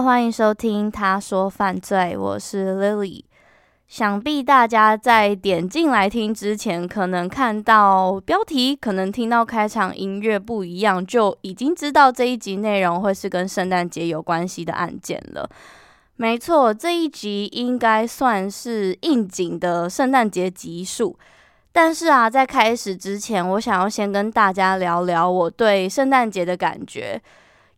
欢迎收听《他说犯罪》，我是 Lily。想必大家在点进来听之前，可能看到标题，可能听到开场音乐不一样，就已经知道这一集内容会是跟圣诞节有关系的案件了。没错，这一集应该算是应景的圣诞节集数。但是啊，在开始之前，我想要先跟大家聊聊我对圣诞节的感觉，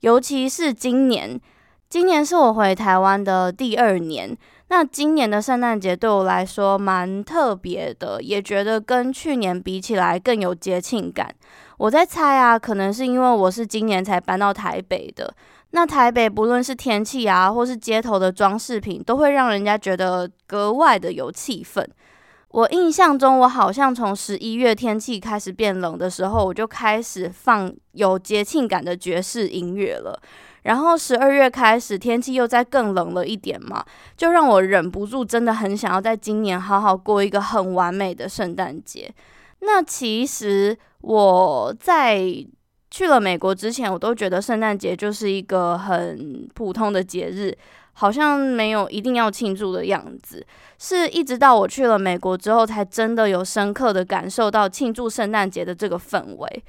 尤其是今年。今年是我回台湾的第二年，那今年的圣诞节对我来说蛮特别的，也觉得跟去年比起来更有节庆感。我在猜啊，可能是因为我是今年才搬到台北的，那台北不论是天气啊，或是街头的装饰品，都会让人家觉得格外的有气氛。我印象中，我好像从十一月天气开始变冷的时候，我就开始放有节庆感的爵士音乐了。然后十二月开始，天气又再更冷了一点嘛，就让我忍不住，真的很想要在今年好好过一个很完美的圣诞节。那其实我在去了美国之前，我都觉得圣诞节就是一个很普通的节日，好像没有一定要庆祝的样子。是一直到我去了美国之后，才真的有深刻的感受到庆祝圣诞节的这个氛围。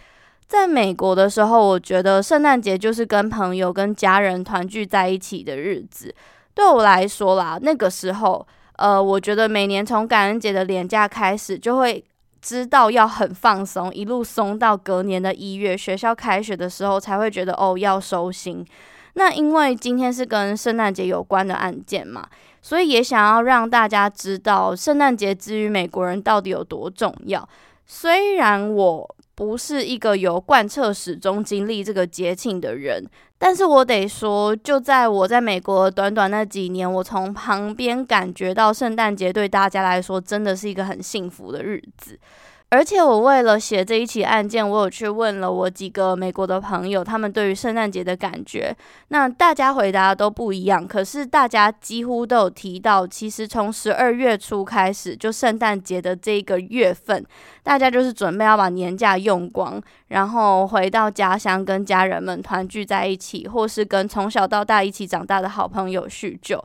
在美国的时候，我觉得圣诞节就是跟朋友、跟家人团聚在一起的日子。对我来说啦，那个时候，呃，我觉得每年从感恩节的连假开始，就会知道要很放松，一路松到隔年的一月，学校开学的时候，才会觉得哦，要收心。那因为今天是跟圣诞节有关的案件嘛，所以也想要让大家知道圣诞节之于美国人到底有多重要。虽然我不是一个有贯彻始终经历这个节庆的人，但是我得说，就在我在美国短短那几年，我从旁边感觉到圣诞节对大家来说真的是一个很幸福的日子。而且我为了写这一起案件，我有去问了我几个美国的朋友，他们对于圣诞节的感觉。那大家回答都不一样，可是大家几乎都有提到，其实从十二月初开始，就圣诞节的这个月份，大家就是准备要把年假用光，然后回到家乡跟家人们团聚在一起，或是跟从小到大一起长大的好朋友叙旧。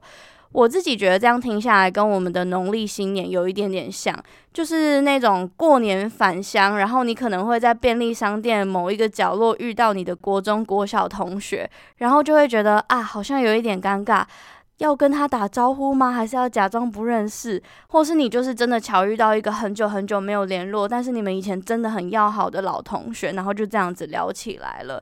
我自己觉得这样听下来，跟我们的农历新年有一点点像，就是那种过年返乡，然后你可能会在便利商店某一个角落遇到你的国中、国小同学，然后就会觉得啊，好像有一点尴尬，要跟他打招呼吗？还是要假装不认识？或是你就是真的巧遇到一个很久很久没有联络，但是你们以前真的很要好的老同学，然后就这样子聊起来了。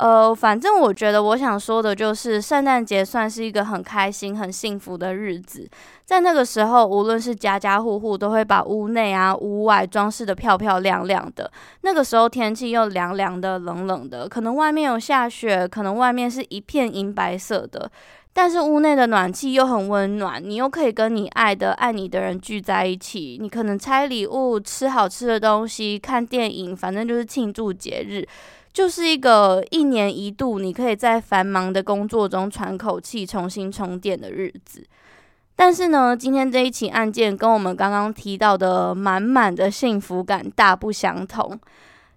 呃，反正我觉得我想说的就是，圣诞节算是一个很开心、很幸福的日子。在那个时候，无论是家家户户都会把屋内啊、屋外装饰得漂漂亮亮的。那个时候天气又凉凉的、冷冷的，可能外面有下雪，可能外面是一片银白色的，但是屋内的暖气又很温暖，你又可以跟你爱的、爱你的人聚在一起。你可能拆礼物、吃好吃的东西、看电影，反正就是庆祝节日。就是一个一年一度，你可以在繁忙的工作中喘口气、重新充电的日子。但是呢，今天这一起案件跟我们刚刚提到的满满的幸福感大不相同。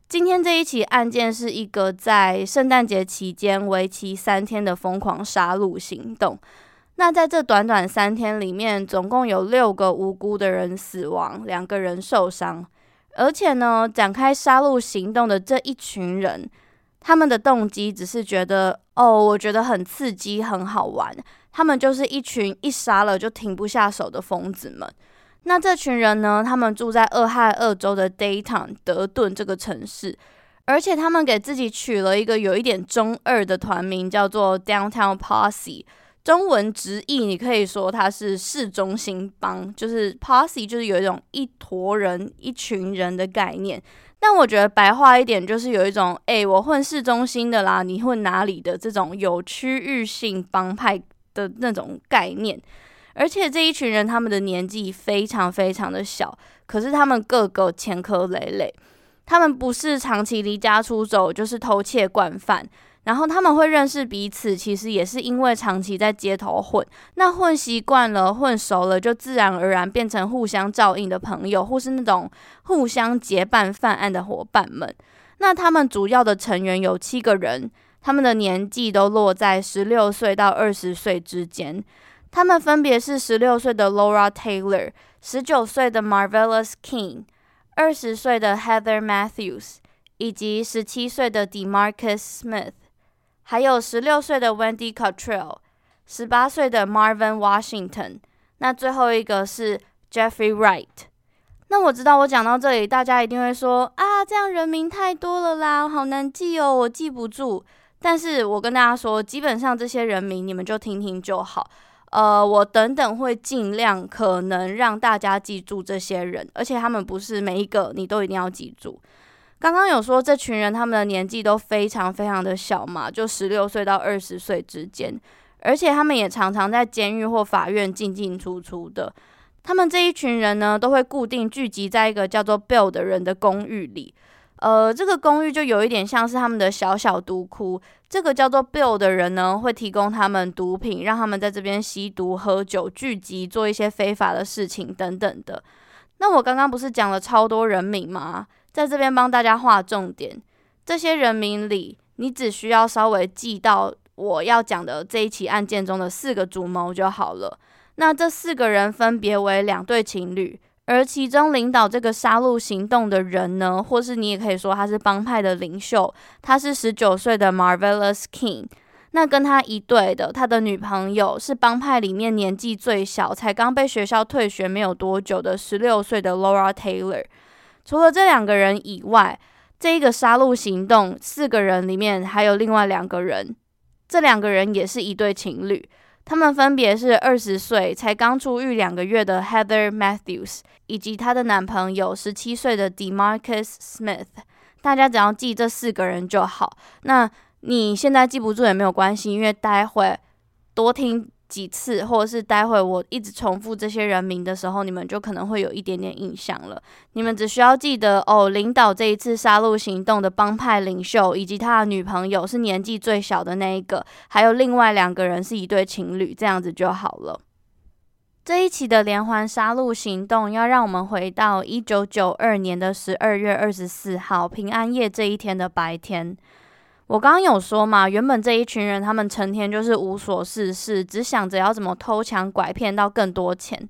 今天这一起案件是一个在圣诞节期间为期三天的疯狂杀戮行动。那在这短短三天里面，总共有六个无辜的人死亡，两个人受伤。而且呢，展开杀戮行动的这一群人，他们的动机只是觉得，哦，我觉得很刺激，很好玩。他们就是一群一杀了就停不下手的疯子们。那这群人呢，他们住在俄亥俄州的 Dayton 德顿这个城市，而且他们给自己取了一个有一点中二的团名，叫做 Downtown Posse。中文直译，你可以说它是市中心帮，就是 posse，就是有一种一坨人、一群人的概念。但我觉得白话一点，就是有一种，哎、我混市中心的啦，你混哪里的这种有区域性帮派的那种概念。而且这一群人，他们的年纪非常非常的小，可是他们个个前科累累。他们不是长期离家出走，就是偷窃惯犯。然后他们会认识彼此，其实也是因为长期在街头混，那混习惯了、混熟了，就自然而然变成互相照应的朋友，或是那种互相结伴犯案的伙伴们。那他们主要的成员有七个人，他们的年纪都落在十六岁到二十岁之间。他们分别是十六岁的 Laura Taylor、十九岁的 Marvelous King、二十岁的 Heather Matthews，以及十七岁的 Demarcus Smith，还有十六岁的 Wendy Cottrell、十八岁的 Marvin Washington。那最后一个是 Jeffrey Wright。那我知道，我讲到这里，大家一定会说啊，这样人名太多了啦，好难记哦，我记不住。但是我跟大家说，基本上这些人名你们就听听就好。呃，我等等会尽量可能让大家记住这些人，而且他们不是每一个你都一定要记住。刚刚有说这群人他们的年纪都非常非常的小嘛，就十六岁到二十岁之间，而且他们也常常在监狱或法院进进出出的。他们这一群人呢，都会固定聚集在一个叫做 Bill 的人的公寓里。呃，这个公寓就有一点像是他们的小小毒窟。这个叫做 Bill 的人呢，会提供他们毒品，让他们在这边吸毒、喝酒、聚集、做一些非法的事情等等的。那我刚刚不是讲了超多人名吗？在这边帮大家划重点，这些人名里，你只需要稍微记到我要讲的这一起案件中的四个主谋就好了。那这四个人分别为两对情侣。而其中领导这个杀戮行动的人呢，或是你也可以说他是帮派的领袖，他是十九岁的 Marvelous King。那跟他一对的，他的女朋友是帮派里面年纪最小，才刚被学校退学没有多久的十六岁的 Laura Taylor。除了这两个人以外，这一个杀戮行动四个人里面还有另外两个人，这两个人也是一对情侣。他们分别是二十岁才刚出狱两个月的 Heather Matthews，以及她的男朋友十七岁的 Demarcus Smith。大家只要记这四个人就好。那你现在记不住也没有关系，因为待会多听。几次，或者是待会我一直重复这些人名的时候，你们就可能会有一点点印象了。你们只需要记得哦，领导这一次杀戮行动的帮派领袖以及他的女朋友是年纪最小的那一个，还有另外两个人是一对情侣，这样子就好了。这一起的连环杀戮行动要让我们回到一九九二年的十二月二十四号平安夜这一天的白天。我刚刚有说嘛，原本这一群人他们成天就是无所事事，只想着要怎么偷抢拐骗到更多钱。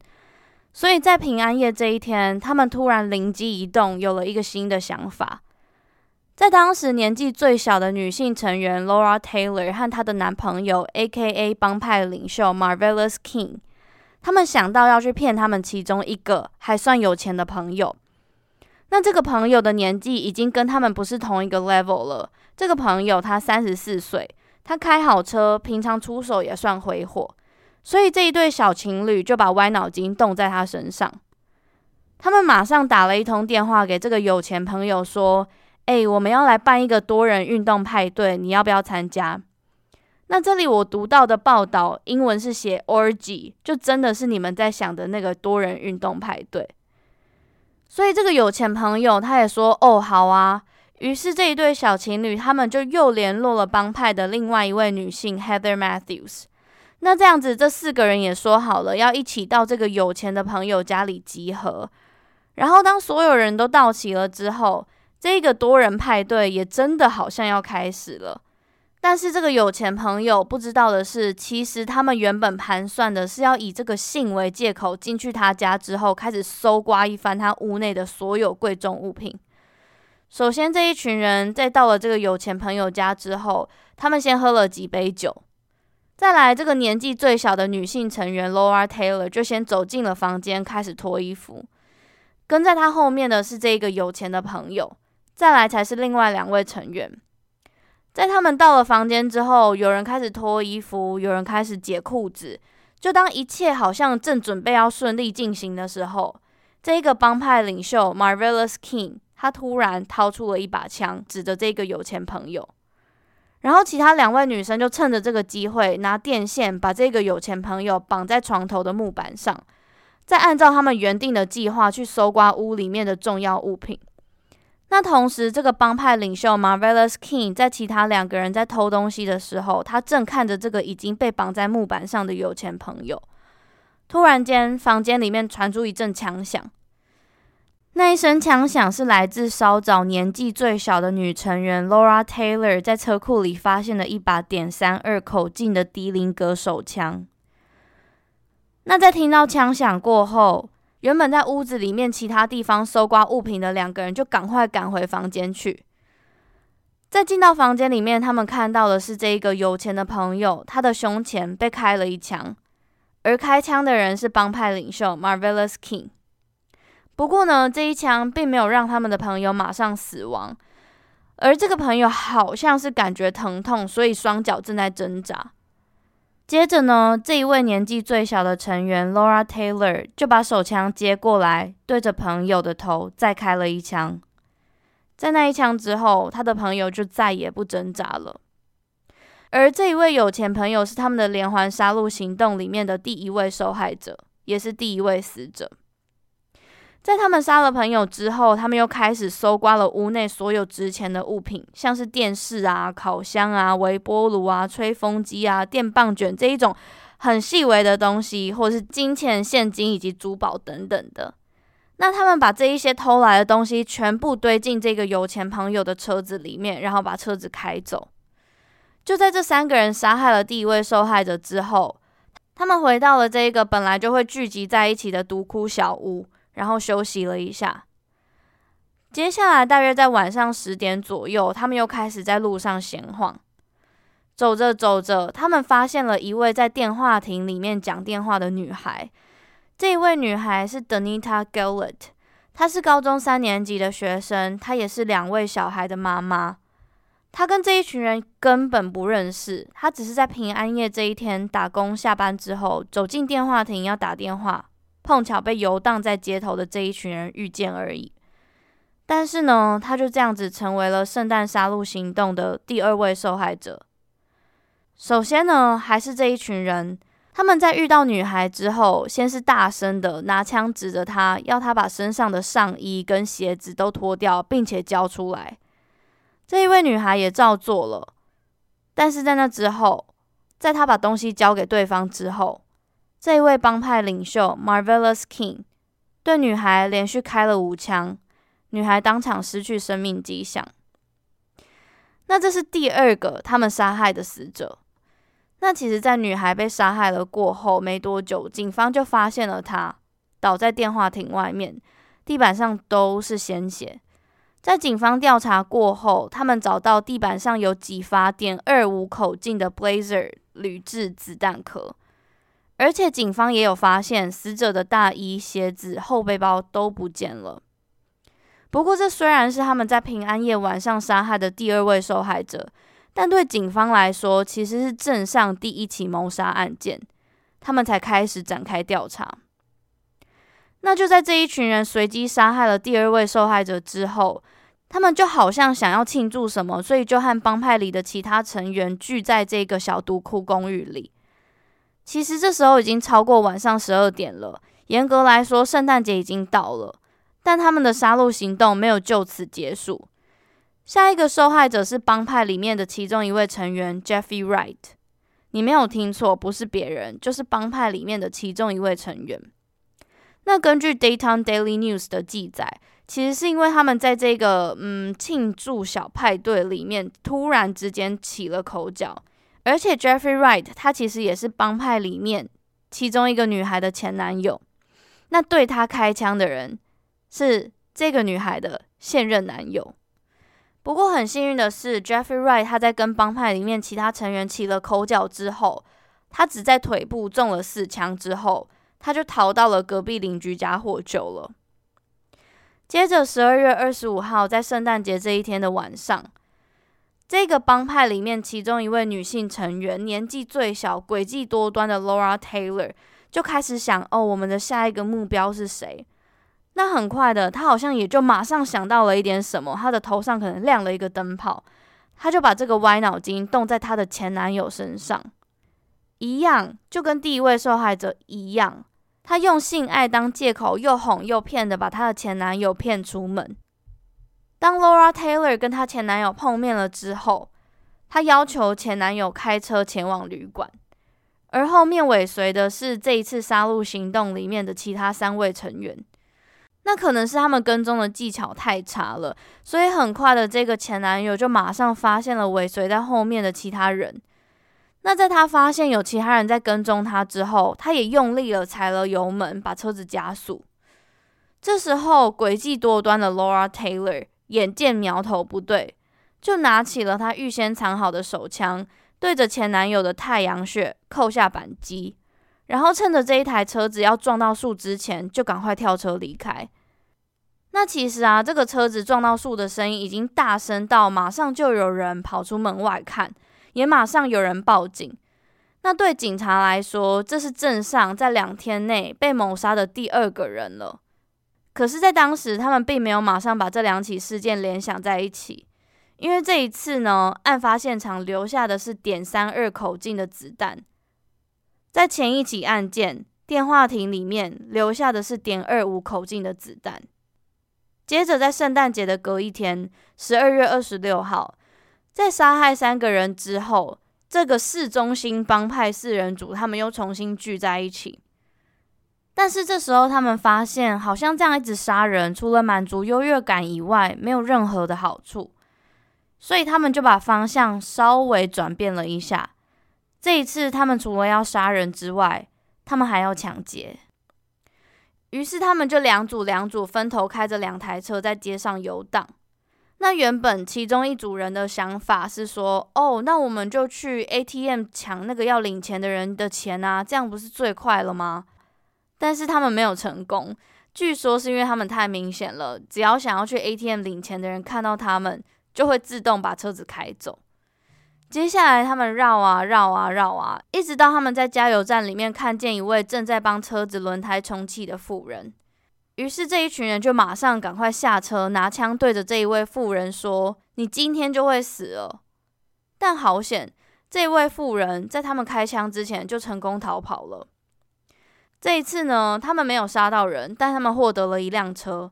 所以在平安夜这一天，他们突然灵机一动，有了一个新的想法。在当时年纪最小的女性成员 Laura Taylor 和她的男朋友 AKA 帮派领袖 Marvelous King，他们想到要去骗他们其中一个还算有钱的朋友。那这个朋友的年纪已经跟他们不是同一个 level 了。这个朋友他三十四岁，他开好车，平常出手也算挥霍，所以这一对小情侣就把歪脑筋动在他身上。他们马上打了一通电话给这个有钱朋友，说：“哎，我们要来办一个多人运动派对，你要不要参加？”那这里我读到的报道，英文是写 orgy，就真的是你们在想的那个多人运动派对。所以这个有钱朋友他也说：“哦，好啊。”于是这一对小情侣，他们就又联络了帮派的另外一位女性 Heather Matthews。那这样子，这四个人也说好了要一起到这个有钱的朋友家里集合。然后当所有人都到齐了之后，这个多人派对也真的好像要开始了。但是这个有钱朋友不知道的是，其实他们原本盘算的是要以这个性为借口进去他家之后，开始搜刮一番他屋内的所有贵重物品。首先，这一群人在到了这个有钱朋友家之后，他们先喝了几杯酒。再来，这个年纪最小的女性成员 Laura Taylor 就先走进了房间，开始脱衣服。跟在她后面的是这个有钱的朋友，再来才是另外两位成员。在他们到了房间之后，有人开始脱衣服，有人开始解裤子。就当一切好像正准备要顺利进行的时候，这个帮派领袖 Marvelous King。他突然掏出了一把枪，指着这个有钱朋友，然后其他两位女生就趁着这个机会，拿电线把这个有钱朋友绑在床头的木板上，再按照他们原定的计划去搜刮屋里面的重要物品。那同时，这个帮派领袖 Marvelous King 在其他两个人在偷东西的时候，他正看着这个已经被绑在木板上的有钱朋友。突然间，房间里面传出一阵枪响。那一声枪响是来自稍早年纪最小的女成员 Laura Taylor 在车库里发现的一把点三二口径的迪林格手枪。那在听到枪响过后，原本在屋子里面其他地方搜刮物品的两个人就赶快赶回房间去。在进到房间里面，他们看到的是这一个有钱的朋友，他的胸前被开了一枪，而开枪的人是帮派领袖 Marvelous King。不过呢，这一枪并没有让他们的朋友马上死亡，而这个朋友好像是感觉疼痛，所以双脚正在挣扎。接着呢，这一位年纪最小的成员 Laura Taylor 就把手枪接过来，对着朋友的头再开了一枪。在那一枪之后，他的朋友就再也不挣扎了。而这一位有钱朋友是他们的连环杀戮行动里面的第一位受害者，也是第一位死者。在他们杀了朋友之后，他们又开始搜刮了屋内所有值钱的物品，像是电视啊、烤箱啊、微波炉啊、吹风机啊、电棒卷这一种很细微的东西，或是金钱、现金以及珠宝等等的。那他们把这一些偷来的东西全部堆进这个有钱朋友的车子里面，然后把车子开走。就在这三个人杀害了第一位受害者之后，他们回到了这个本来就会聚集在一起的独窟小屋。然后休息了一下，接下来大约在晚上十点左右，他们又开始在路上闲晃。走着走着，他们发现了一位在电话亭里面讲电话的女孩。这一位女孩是 Denita Gillett，她是高中三年级的学生，她也是两位小孩的妈妈。她跟这一群人根本不认识，她只是在平安夜这一天打工下班之后，走进电话亭要打电话。碰巧被游荡在街头的这一群人遇见而已，但是呢，他就这样子成为了圣诞杀戮行动的第二位受害者。首先呢，还是这一群人，他们在遇到女孩之后，先是大声的拿枪指着她，要她把身上的上衣跟鞋子都脱掉，并且交出来。这一位女孩也照做了，但是在那之后，在她把东西交给对方之后，这一位帮派领袖 Marvelous King 对女孩连续开了五枪，女孩当场失去生命迹象。那这是第二个他们杀害的死者。那其实，在女孩被杀害了过后没多久，警方就发现了她倒在电话亭外面，地板上都是鲜血。在警方调查过后，他们找到地板上有几发点二五口径的 Blazer 铝制子弹壳。而且警方也有发现，死者的大衣、鞋子、后背包都不见了。不过，这虽然是他们在平安夜晚上杀害的第二位受害者，但对警方来说，其实是镇上第一起谋杀案件。他们才开始展开调查。那就在这一群人随机杀害了第二位受害者之后，他们就好像想要庆祝什么，所以就和帮派里的其他成员聚在这个小独库公寓里。其实这时候已经超过晚上十二点了。严格来说，圣诞节已经到了，但他们的杀戮行动没有就此结束。下一个受害者是帮派里面的其中一位成员 Jeffrey Wright。你没有听错，不是别人，就是帮派里面的其中一位成员。那根据 Dayton Daily News 的记载，其实是因为他们在这个嗯庆祝小派对里面突然之间起了口角。而且 Jeffrey Wright 他其实也是帮派里面其中一个女孩的前男友，那对他开枪的人是这个女孩的现任男友。不过很幸运的是，Jeffrey Wright 他在跟帮派里面其他成员起了口角之后，他只在腿部中了四枪之后，他就逃到了隔壁邻居家获救了。接着十二月二十五号，在圣诞节这一天的晚上。这个帮派里面，其中一位女性成员，年纪最小、诡计多端的 Laura Taylor，就开始想：哦，我们的下一个目标是谁？那很快的，她好像也就马上想到了一点什么，她的头上可能亮了一个灯泡，她就把这个歪脑筋动在她的前男友身上，一样，就跟第一位受害者一样，她用性爱当借口，又哄又骗的把她的前男友骗出门。当 Laura Taylor 跟她前男友碰面了之后，她要求前男友开车前往旅馆，而后面尾随的是这一次杀戮行动里面的其他三位成员。那可能是他们跟踪的技巧太差了，所以很快的，这个前男友就马上发现了尾随在后面的其他人。那在他发现有其他人在跟踪他之后，他也用力了踩了油门，把车子加速。这时候，诡计多端的 Laura Taylor 眼见苗头不对，就拿起了他预先藏好的手枪，对着前男友的太阳穴扣下扳机，然后趁着这一台车子要撞到树之前，就赶快跳车离开。那其实啊，这个车子撞到树的声音已经大声到马上就有人跑出门外看。也马上有人报警。那对警察来说，这是镇上在两天内被谋杀的第二个人了。可是，在当时，他们并没有马上把这两起事件联想在一起，因为这一次呢，案发现场留下的是点三二口径的子弹，在前一起案件电话亭里面留下的是点二五口径的子弹。接着，在圣诞节的隔一天，十二月二十六号。在杀害三个人之后，这个市中心帮派四人组他们又重新聚在一起。但是这时候他们发现，好像这样一直杀人，除了满足优越感以外，没有任何的好处。所以他们就把方向稍微转变了一下。这一次，他们除了要杀人之外，他们还要抢劫。于是他们就两组两组分头开着两台车在街上游荡。那原本其中一组人的想法是说，哦，那我们就去 ATM 抢那个要领钱的人的钱啊，这样不是最快了吗？但是他们没有成功，据说是因为他们太明显了，只要想要去 ATM 领钱的人看到他们，就会自动把车子开走。接下来他们绕啊绕啊绕啊，一直到他们在加油站里面看见一位正在帮车子轮胎充气的妇人。于是这一群人就马上赶快下车，拿枪对着这一位妇人说：“你今天就会死了。”但好险，这位妇人在他们开枪之前就成功逃跑了。这一次呢，他们没有杀到人，但他们获得了一辆车。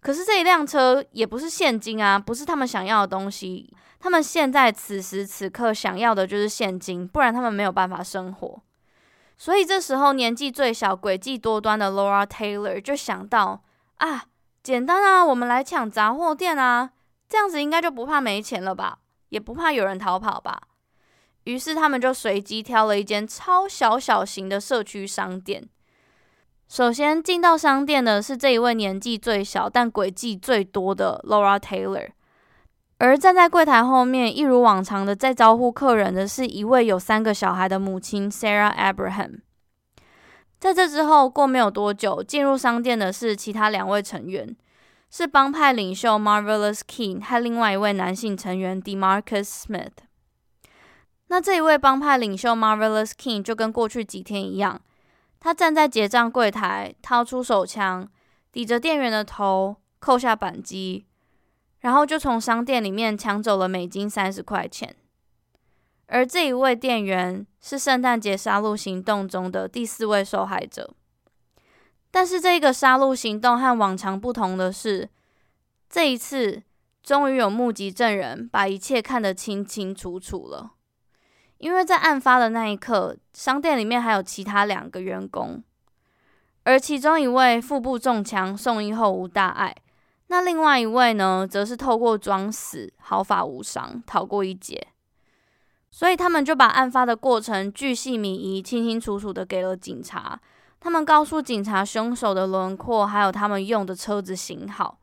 可是这一辆车也不是现金啊，不是他们想要的东西。他们现在此时此刻想要的就是现金，不然他们没有办法生活。所以这时候，年纪最小、诡计多端的 Laura Taylor 就想到：啊，简单啊，我们来抢杂货店啊，这样子应该就不怕没钱了吧，也不怕有人逃跑吧。于是他们就随机挑了一间超小小型的社区商店。首先进到商店的是这一位年纪最小但诡计最多的 Laura Taylor。而站在柜台后面，一如往常的在招呼客人的是一位有三个小孩的母亲 Sarah Abraham。在这之后，过没有多久，进入商店的是其他两位成员，是帮派领袖 Marvelous King 和另外一位男性成员 Demarcus Smith。那这一位帮派领袖 Marvelous King 就跟过去几天一样，他站在结账柜台，掏出手枪，抵着店员的头，扣下扳机。然后就从商店里面抢走了美金三十块钱，而这一位店员是圣诞节杀戮行动中的第四位受害者。但是这个杀戮行动和往常不同的是，这一次终于有目击证人把一切看得清清楚楚了。因为在案发的那一刻，商店里面还有其他两个员工，而其中一位腹部中枪，送医后无大碍。那另外一位呢，则是透过装死毫发无伤逃过一劫，所以他们就把案发的过程巨细靡遗、清清楚楚的给了警察。他们告诉警察凶手的轮廓，还有他们用的车子型号。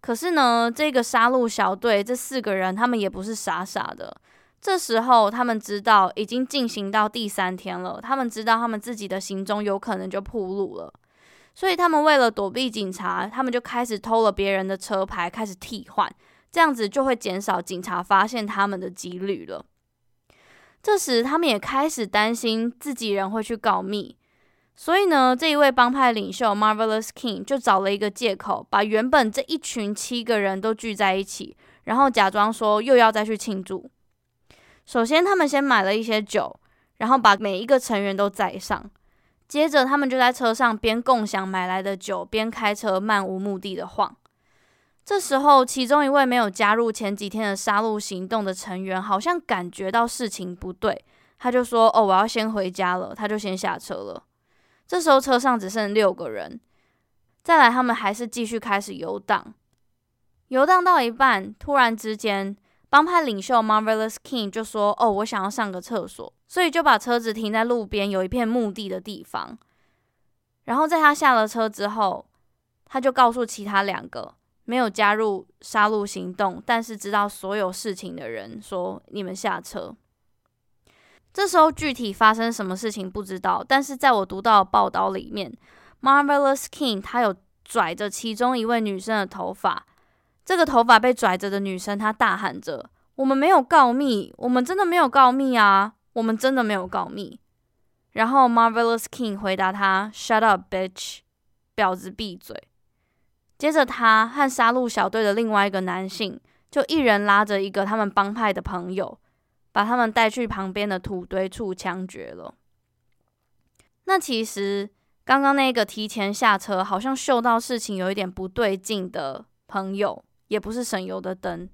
可是呢，这个杀戮小队这四个人，他们也不是傻傻的。这时候，他们知道已经进行到第三天了，他们知道他们自己的行踪有可能就暴露了。所以他们为了躲避警察，他们就开始偷了别人的车牌，开始替换，这样子就会减少警察发现他们的几率了。这时，他们也开始担心自己人会去告密，所以呢，这一位帮派领袖 Marvelous King 就找了一个借口，把原本这一群七个人都聚在一起，然后假装说又要再去庆祝。首先，他们先买了一些酒，然后把每一个成员都载上。接着，他们就在车上边共享买来的酒，边开车漫无目的的晃。这时候，其中一位没有加入前几天的杀戮行动的成员，好像感觉到事情不对，他就说：“哦，我要先回家了。”他就先下车了。这时候，车上只剩六个人。再来，他们还是继续开始游荡，游荡到一半，突然之间，帮派领袖 Marvelous King 就说：“哦，我想要上个厕所。”所以就把车子停在路边有一片墓地的地方。然后在他下了车之后，他就告诉其他两个没有加入杀戮行动，但是知道所有事情的人说：“你们下车。”这时候具体发生什么事情不知道，但是在我读到的报道里面。Marvelous King，他有拽着其中一位女生的头发，这个头发被拽着的女生，她大喊着：“我们没有告密，我们真的没有告密啊，我们真的没有告密。”然后 Marvelous King 回答他：“Shut up, bitch，婊子闭嘴。”接着他和杀戮小队的另外一个男性，就一人拉着一个他们帮派的朋友，把他们带去旁边的土堆处枪决了。那其实。刚刚那个提前下车，好像嗅到事情有一点不对劲的朋友，也不是省油的灯。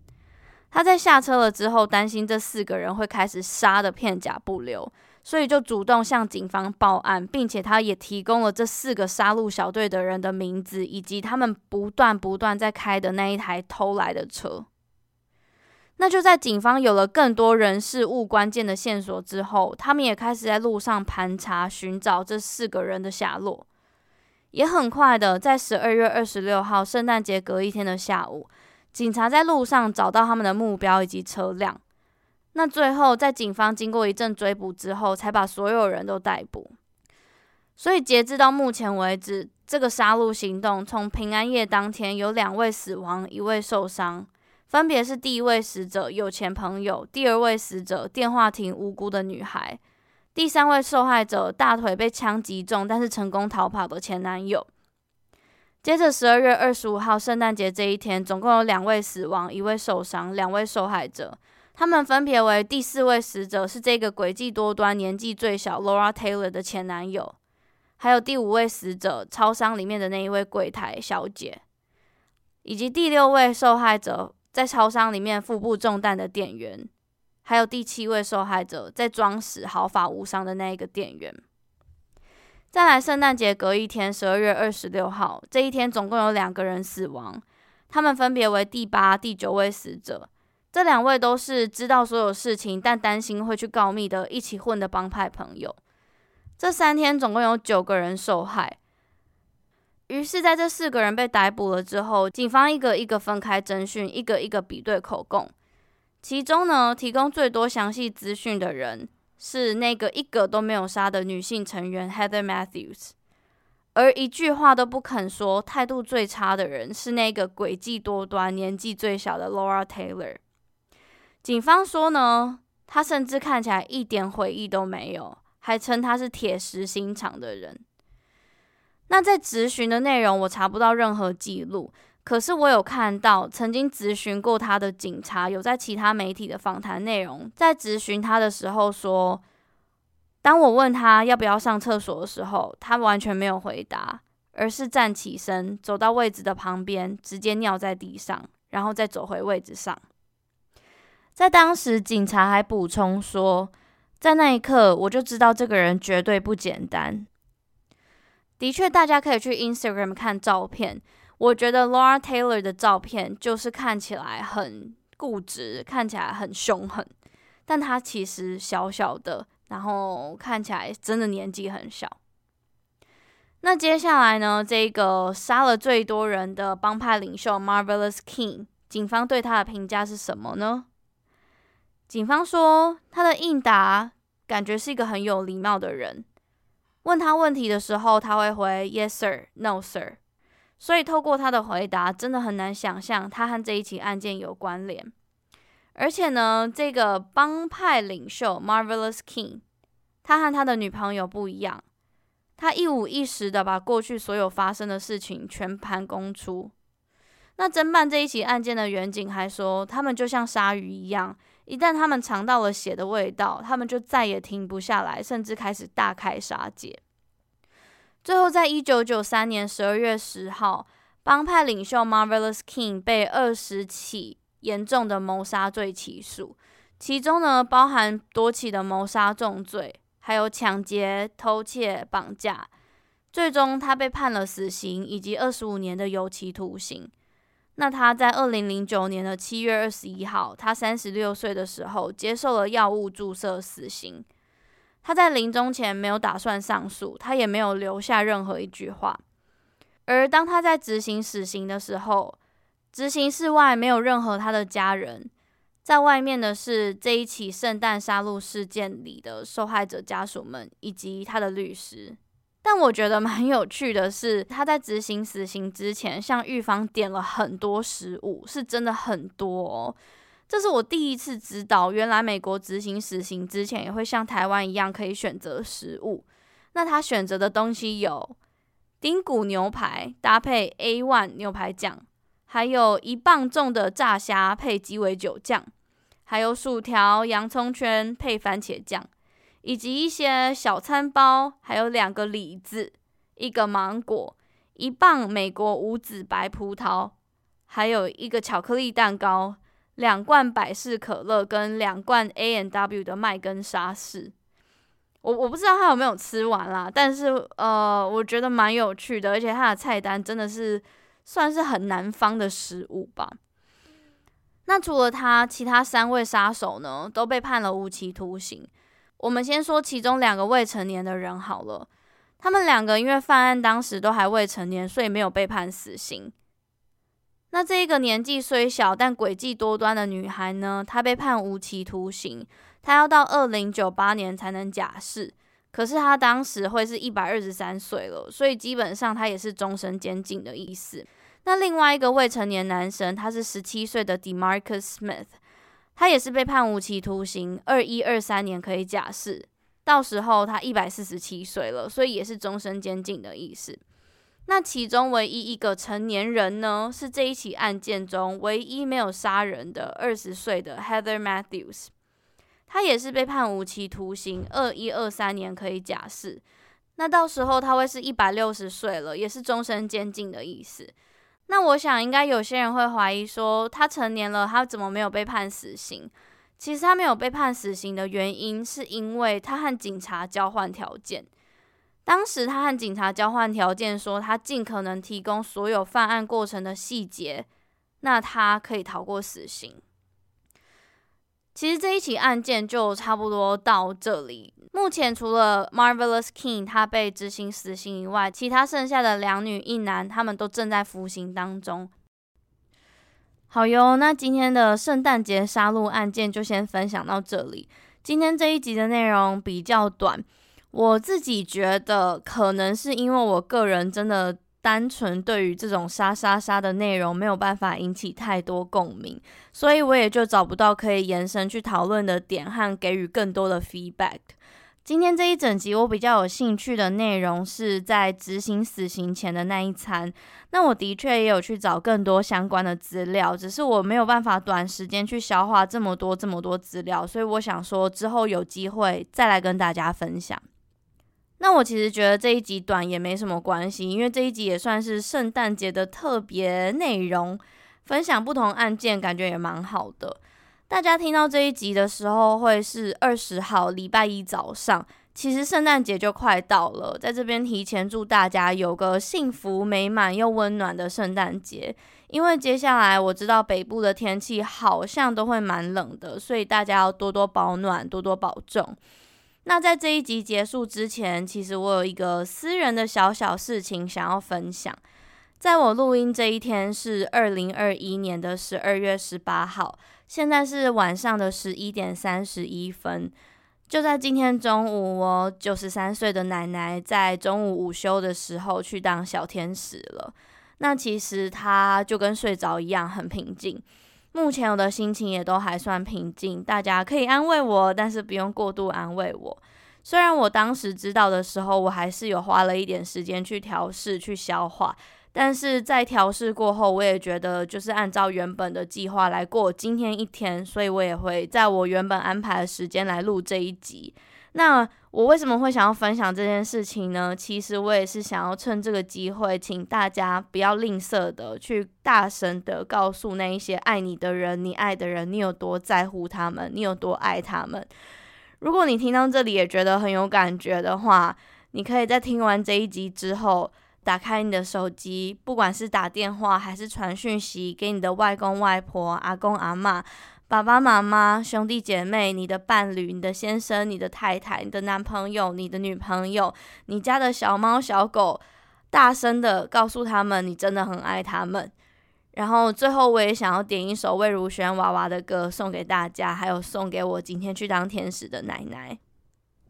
他在下车了之后，担心这四个人会开始杀得片甲不留，所以就主动向警方报案，并且他也提供了这四个杀戮小队的人的名字，以及他们不断不断在开的那一台偷来的车。那就在警方有了更多人事物关键的线索之后，他们也开始在路上盘查寻找这四个人的下落。也很快的，在十二月二十六号圣诞节隔一天的下午，警察在路上找到他们的目标以及车辆。那最后，在警方经过一阵追捕之后，才把所有人都逮捕。所以截至到目前为止，这个杀戮行动从平安夜当天有两位死亡，一位受伤。分别是第一位死者有钱朋友，第二位死者电话亭无辜的女孩，第三位受害者大腿被枪击中，但是成功逃跑的前男友。接着十二月二十五号圣诞节这一天，总共有两位死亡，一位受伤，两位受害者，他们分别为第四位死者是这个诡计多端、年纪最小 Laura Taylor 的前男友，还有第五位死者超商里面的那一位柜台小姐，以及第六位受害者。在超商里面腹部中弹的店员，还有第七位受害者在装死毫发无伤的那一个店员。再来，圣诞节隔一天，十二月二十六号，这一天总共有两个人死亡，他们分别为第八、第九位死者。这两位都是知道所有事情，但担心会去告密的一起混的帮派朋友。这三天总共有九个人受害。于是，在这四个人被逮捕了之后，警方一个一个分开侦讯，一个一个比对口供。其中呢，提供最多详细资讯的人是那个一个都没有杀的女性成员 Heather Matthews，而一句话都不肯说、态度最差的人是那个诡计多端、年纪最小的 Laura Taylor。警方说呢，他甚至看起来一点悔意都没有，还称他是铁石心肠的人。那在质询的内容，我查不到任何记录。可是我有看到曾经咨询过他的警察，有在其他媒体的访谈内容，在咨询他的时候说，当我问他要不要上厕所的时候，他完全没有回答，而是站起身走到位置的旁边，直接尿在地上，然后再走回位置上。在当时，警察还补充说，在那一刻我就知道这个人绝对不简单。的确，大家可以去 Instagram 看照片。我觉得 Laura Taylor 的照片就是看起来很固执，看起来很凶狠，但她其实小小的，然后看起来真的年纪很小。那接下来呢，这个杀了最多人的帮派领袖 Marvelous King，警方对他的评价是什么呢？警方说他的应答感觉是一个很有礼貌的人。问他问题的时候，他会回 Yes sir, No sir。所以透过他的回答，真的很难想象他和这一起案件有关联。而且呢，这个帮派领袖 Marvelous King，他和他的女朋友不一样，他一五一十的把过去所有发生的事情全盘供出。那侦办这一起案件的员警还说，他们就像鲨鱼一样。一旦他们尝到了血的味道，他们就再也停不下来，甚至开始大开杀戒。最后，在一九九三年十二月十号，帮派领袖 Marvelous King 被二十起严重的谋杀罪起诉，其中呢包含多起的谋杀重罪，还有抢劫、偷窃、绑架。最终他被判了死刑以及二十五年的有期徒刑。那他在二零零九年的七月二十一号，他三十六岁的时候接受了药物注射死刑。他在临终前没有打算上诉，他也没有留下任何一句话。而当他在执行死刑的时候，执行室外没有任何他的家人，在外面的是这一起圣诞杀戮事件里的受害者家属们以及他的律师。但我觉得蛮有趣的是，他在执行死刑之前，向狱方点了很多食物，是真的很多哦。这是我第一次知道，原来美国执行死刑之前，也会像台湾一样可以选择食物。那他选择的东西有丁骨牛排搭配 A1 牛排酱，还有一磅重的炸虾配鸡尾酒酱，还有薯条、洋葱圈配番茄酱。以及一些小餐包，还有两个李子，一个芒果，一磅美国无籽白葡萄，还有一个巧克力蛋糕，两罐百事可乐跟两罐 A N W 的麦根沙士。我我不知道他有没有吃完啦，但是呃，我觉得蛮有趣的，而且他的菜单真的是算是很南方的食物吧。那除了他，其他三位杀手呢，都被判了无期徒刑。我们先说其中两个未成年的人好了，他们两个因为犯案当时都还未成年，所以没有被判死刑。那这个年纪虽小但诡计多端的女孩呢，她被判无期徒刑，她要到二零九八年才能假释。可是她当时会是一百二十三岁了，所以基本上她也是终身监禁的意思。那另外一个未成年男生，他是十七岁的 Demarcus Smith。他也是被判无期徒刑，二一二三年可以假释，到时候他一百四十七岁了，所以也是终身监禁的意思。那其中唯一一个成年人呢，是这一起案件中唯一没有杀人的二十岁的 Heather Matthews，他也是被判无期徒刑，二一二三年可以假释，那到时候他会是一百六十岁了，也是终身监禁的意思。那我想，应该有些人会怀疑说，他成年了，他怎么没有被判死刑？其实他没有被判死刑的原因，是因为他和警察交换条件。当时他和警察交换条件，说他尽可能提供所有犯案过程的细节，那他可以逃过死刑。其实这一起案件就差不多到这里。目前除了 Marvelous King 他被执行死刑以外，其他剩下的两女一男，他们都正在服刑当中。好哟，那今天的圣诞节杀戮案件就先分享到这里。今天这一集的内容比较短，我自己觉得可能是因为我个人真的。单纯对于这种杀杀杀的内容没有办法引起太多共鸣，所以我也就找不到可以延伸去讨论的点和给予更多的 feedback。今天这一整集我比较有兴趣的内容是在执行死刑前的那一餐，那我的确也有去找更多相关的资料，只是我没有办法短时间去消化这么多这么多资料，所以我想说之后有机会再来跟大家分享。那我其实觉得这一集短也没什么关系，因为这一集也算是圣诞节的特别内容，分享不同案件，感觉也蛮好的。大家听到这一集的时候，会是二十号礼拜一早上，其实圣诞节就快到了，在这边提前祝大家有个幸福美满又温暖的圣诞节。因为接下来我知道北部的天气好像都会蛮冷的，所以大家要多多保暖，多多保重。那在这一集结束之前，其实我有一个私人的小小事情想要分享。在我录音这一天是二零二一年的十二月十八号，现在是晚上的十一点三十一分。就在今天中午，我九十三岁的奶奶在中午午休的时候去当小天使了。那其实她就跟睡着一样，很平静。目前我的心情也都还算平静，大家可以安慰我，但是不用过度安慰我。虽然我当时知道的时候，我还是有花了一点时间去调试、去消化，但是在调试过后，我也觉得就是按照原本的计划来过今天一天，所以我也会在我原本安排的时间来录这一集。那我为什么会想要分享这件事情呢？其实我也是想要趁这个机会，请大家不要吝啬的去大声的告诉那一些爱你的人、你爱的人，你有多在乎他们，你有多爱他们。如果你听到这里也觉得很有感觉的话，你可以在听完这一集之后，打开你的手机，不管是打电话还是传讯息给你的外公外婆、阿公阿嬷、爸爸妈妈、兄弟姐妹、你的伴侣、你的先生、你的太太、你的男朋友、你的女朋友、你家的小猫小狗，大声的告诉他们你真的很爱他们。然后最后，我也想要点一首魏如萱娃娃的歌送给大家，还有送给我今天去当天使的奶奶。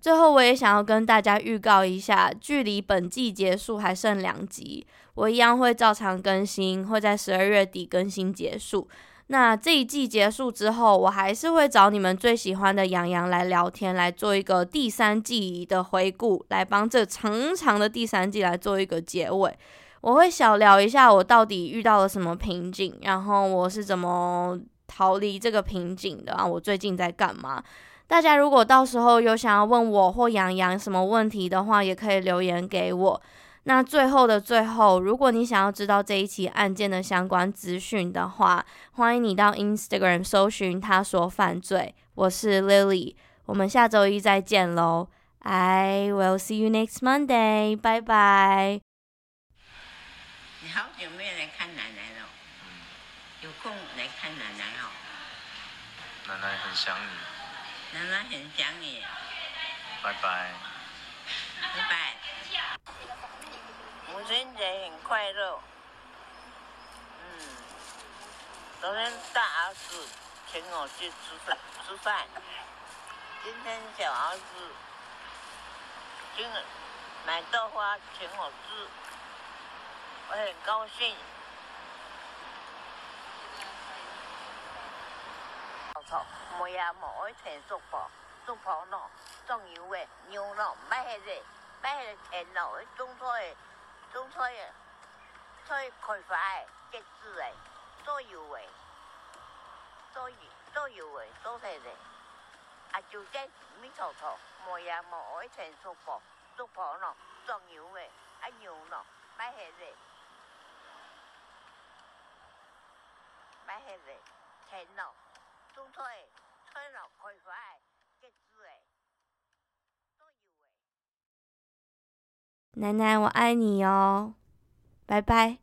最后，我也想要跟大家预告一下，距离本季结束还剩两集，我一样会照常更新，会在十二月底更新结束。那这一季结束之后，我还是会找你们最喜欢的洋洋来聊天，来做一个第三季的回顾，来帮这长长的第三季来做一个结尾。我会小聊一下我到底遇到了什么瓶颈，然后我是怎么逃离这个瓶颈的啊？我最近在干嘛？大家如果到时候有想要问我或洋洋什么问题的话，也可以留言给我。那最后的最后，如果你想要知道这一起案件的相关资讯的话，欢迎你到 Instagram 搜寻他说犯罪。我是 Lily，我们下周一再见喽。I will see you next Monday，拜拜。你好久没有来看奶奶了，有空来看奶奶哦。奶奶很想你。奶奶很想你。拜拜。拜母亲节很快乐。嗯。昨天大儿子请我去吃饭吃饭，今天小儿子今日买豆花请我吃，我很高兴。冇呀冇爱全素婆，素婆咯，酱油诶，牛肉，买迄个，买迄个甜肉，种菜种菜诶，菜开发诶，结籽诶，做油诶，做油做油诶，做菜诶，啊就这米坨坨，冇呀冇爱全素婆，素婆咯，酱油诶，啊牛肉，买迄个，买迄个甜肉。奶奶，我爱你哦，拜拜。